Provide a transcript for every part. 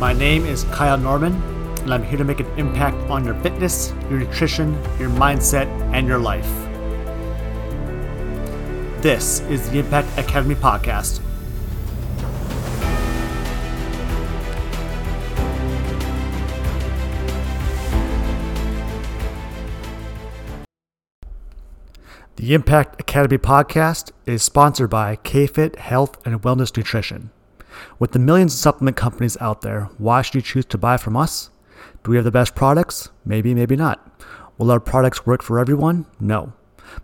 My name is Kyle Norman, and I'm here to make an impact on your fitness, your nutrition, your mindset, and your life. This is the Impact Academy Podcast. The Impact Academy podcast is sponsored by KFit Health and Wellness Nutrition. With the millions of supplement companies out there, why should you choose to buy from us? Do we have the best products? Maybe, maybe not. Will our products work for everyone? No.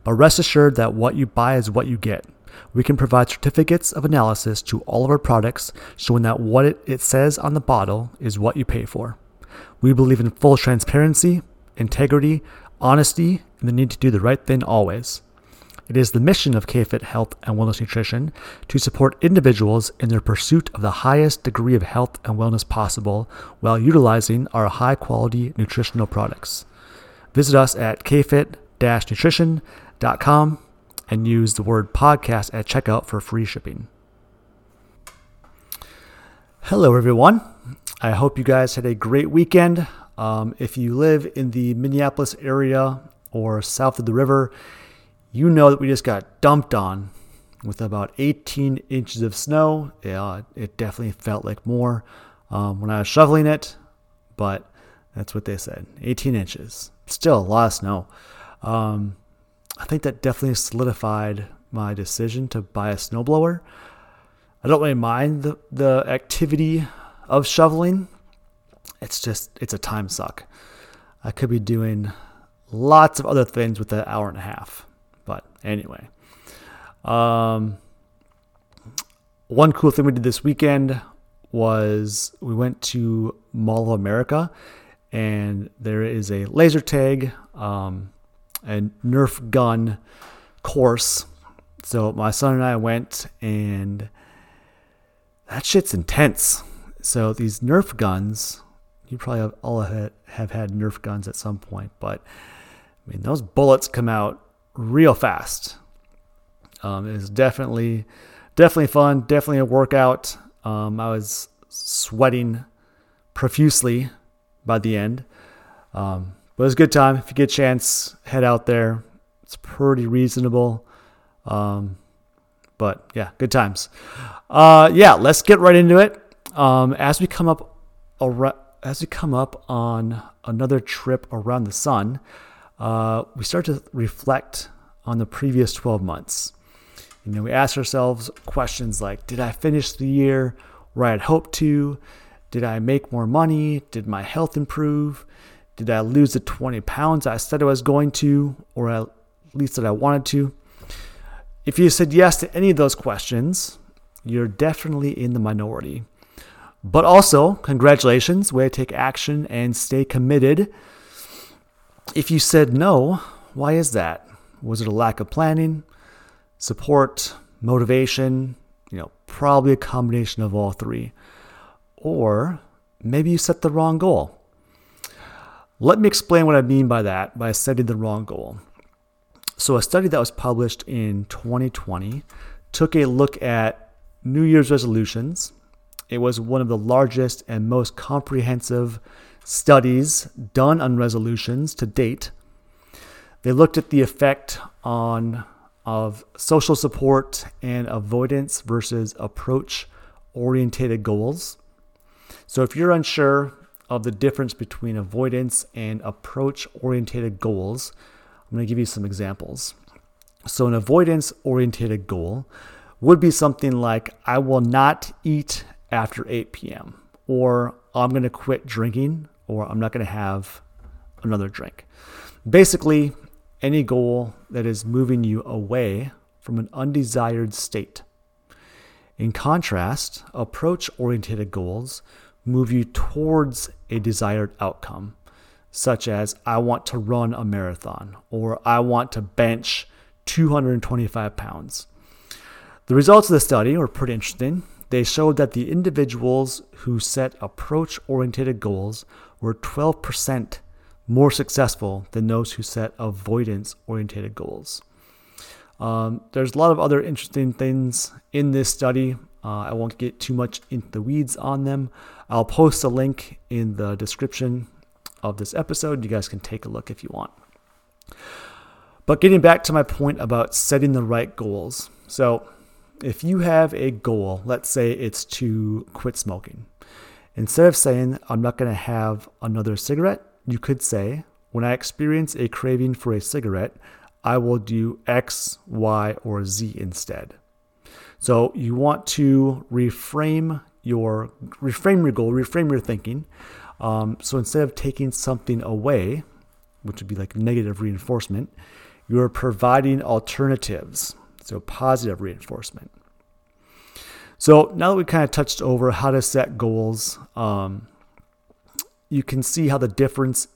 But rest assured that what you buy is what you get. We can provide certificates of analysis to all of our products showing that what it, it says on the bottle is what you pay for. We believe in full transparency, integrity, honesty, and the need to do the right thing always. It is the mission of KFit Health and Wellness Nutrition to support individuals in their pursuit of the highest degree of health and wellness possible while utilizing our high quality nutritional products. Visit us at kfit-nutrition.com and use the word podcast at checkout for free shipping. Hello, everyone. I hope you guys had a great weekend. Um, if you live in the Minneapolis area or south of the river, you know that we just got dumped on with about 18 inches of snow. Yeah, it definitely felt like more um, when I was shoveling it, but that's what they said 18 inches. Still a lot of snow. Um, I think that definitely solidified my decision to buy a snowblower. I don't really mind the, the activity of shoveling. It's just, it's a time suck. I could be doing lots of other things with that hour and a half. Anyway, um, one cool thing we did this weekend was we went to Mall of America, and there is a laser tag um, and Nerf gun course. So my son and I went, and that shit's intense. So these Nerf guns, you probably have all have had Nerf guns at some point, but I mean those bullets come out real fast. Um, it was definitely, definitely fun. Definitely a workout. Um, I was sweating profusely by the end. Um, but it was a good time. If you get a chance, head out there. It's pretty reasonable. Um, but yeah, good times. Uh, yeah, let's get right into it. Um, as we come up, as we come up on another trip around the sun, uh, we start to reflect on the previous 12 months. You know, we ask ourselves questions like Did I finish the year where I had hoped to? Did I make more money? Did my health improve? Did I lose the 20 pounds I said I was going to, or at least that I wanted to? If you said yes to any of those questions, you're definitely in the minority. But also, congratulations, way to take action and stay committed if you said no, why is that? Was it a lack of planning, support, motivation? You know, probably a combination of all three. Or maybe you set the wrong goal. Let me explain what I mean by that by setting the wrong goal. So, a study that was published in 2020 took a look at New Year's resolutions. It was one of the largest and most comprehensive studies done on resolutions to date. They looked at the effect on of social support and avoidance versus approach orientated goals. So if you're unsure of the difference between avoidance and approach orientated goals, I'm going to give you some examples. So an avoidance orientated goal would be something like I will not eat after 8 p.m. or I'm going to quit drinking or I'm not going to have another drink. Basically, any goal that is moving you away from an undesired state. In contrast, approach oriented goals move you towards a desired outcome, such as I want to run a marathon or I want to bench 225 pounds. The results of the study were pretty interesting. They showed that the individuals who set approach oriented goals were 12% more successful than those who set avoidance oriented goals. Um, there's a lot of other interesting things in this study. Uh, I won't get too much into the weeds on them. I'll post a link in the description of this episode. You guys can take a look if you want. But getting back to my point about setting the right goals. So, if you have a goal, let's say it's to quit smoking, instead of saying, I'm not going to have another cigarette, you could say, when I experience a craving for a cigarette, I will do X, Y, or Z instead. So you want to reframe your reframe your goal, reframe your thinking. Um, so instead of taking something away, which would be like negative reinforcement, you're providing alternatives. So positive reinforcement. So now that we kind of touched over how to set goals, um, you can see how the difference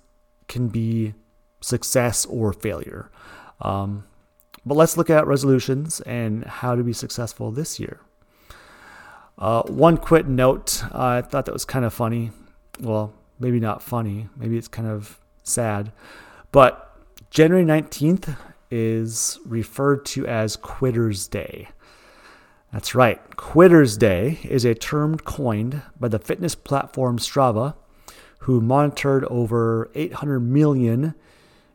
can be success or failure. Um, but let's look at resolutions and how to be successful this year. Uh, one quick note uh, I thought that was kind of funny. Well, maybe not funny, maybe it's kind of sad. But January 19th is referred to as Quitter's Day. That's right, Quitter's Day is a term coined by the fitness platform Strava, who monitored over 800 million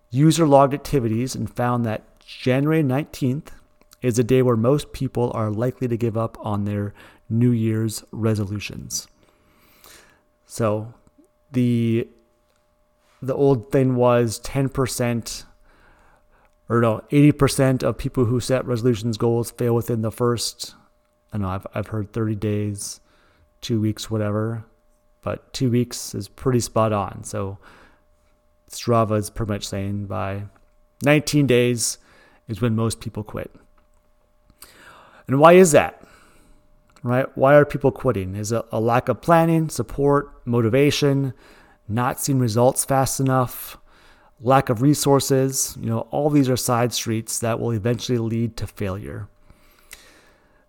user logged activities and found that January 19th is a day where most people are likely to give up on their New Year's resolutions. So the the old thing was 10% or no, 80% of people who set resolutions goals fail within the first I know I've I've heard 30 days, 2 weeks whatever, but 2 weeks is pretty spot on. So Strava is pretty much saying by 19 days is when most people quit. And why is that? Right? Why are people quitting? Is it a lack of planning, support, motivation, not seeing results fast enough, lack of resources? You know, all these are side streets that will eventually lead to failure.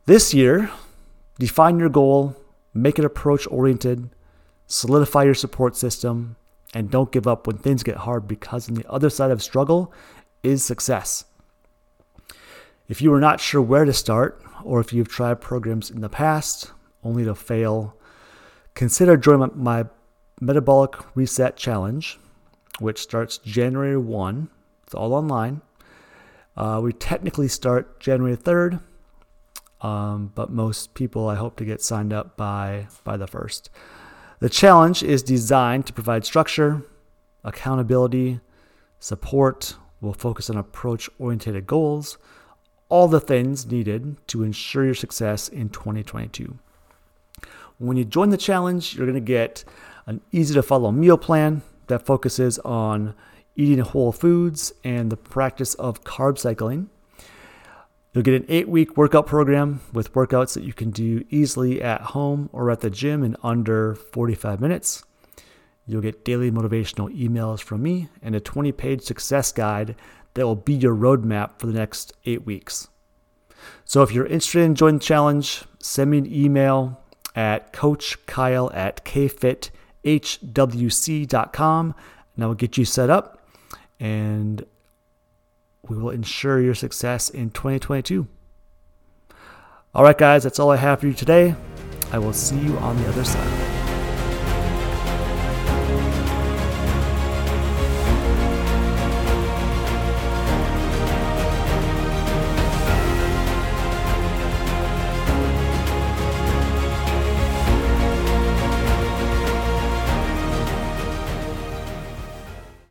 This year, define your goal, make it approach oriented, solidify your support system, and don't give up when things get hard because on the other side of struggle is success. If you are not sure where to start, or if you've tried programs in the past only to fail, consider joining my Metabolic Reset Challenge, which starts January 1. It's all online. Uh, we technically start January 3rd, um, but most people I hope to get signed up by, by the 1st. The challenge is designed to provide structure, accountability, support. We'll focus on approach oriented goals all the things needed to ensure your success in 2022. When you join the challenge, you're going to get an easy to follow meal plan that focuses on eating whole foods and the practice of carb cycling. You'll get an eight week workout program with workouts that you can do easily at home or at the gym in under 45 minutes. You'll get daily motivational emails from me and a 20 page success guide that will be your roadmap for the next eight weeks. So if you're interested in joining the challenge, send me an email at coachkyle at kfithwc.com and I will get you set up and we will ensure your success in 2022. All right, guys, that's all I have for you today. I will see you on the other side.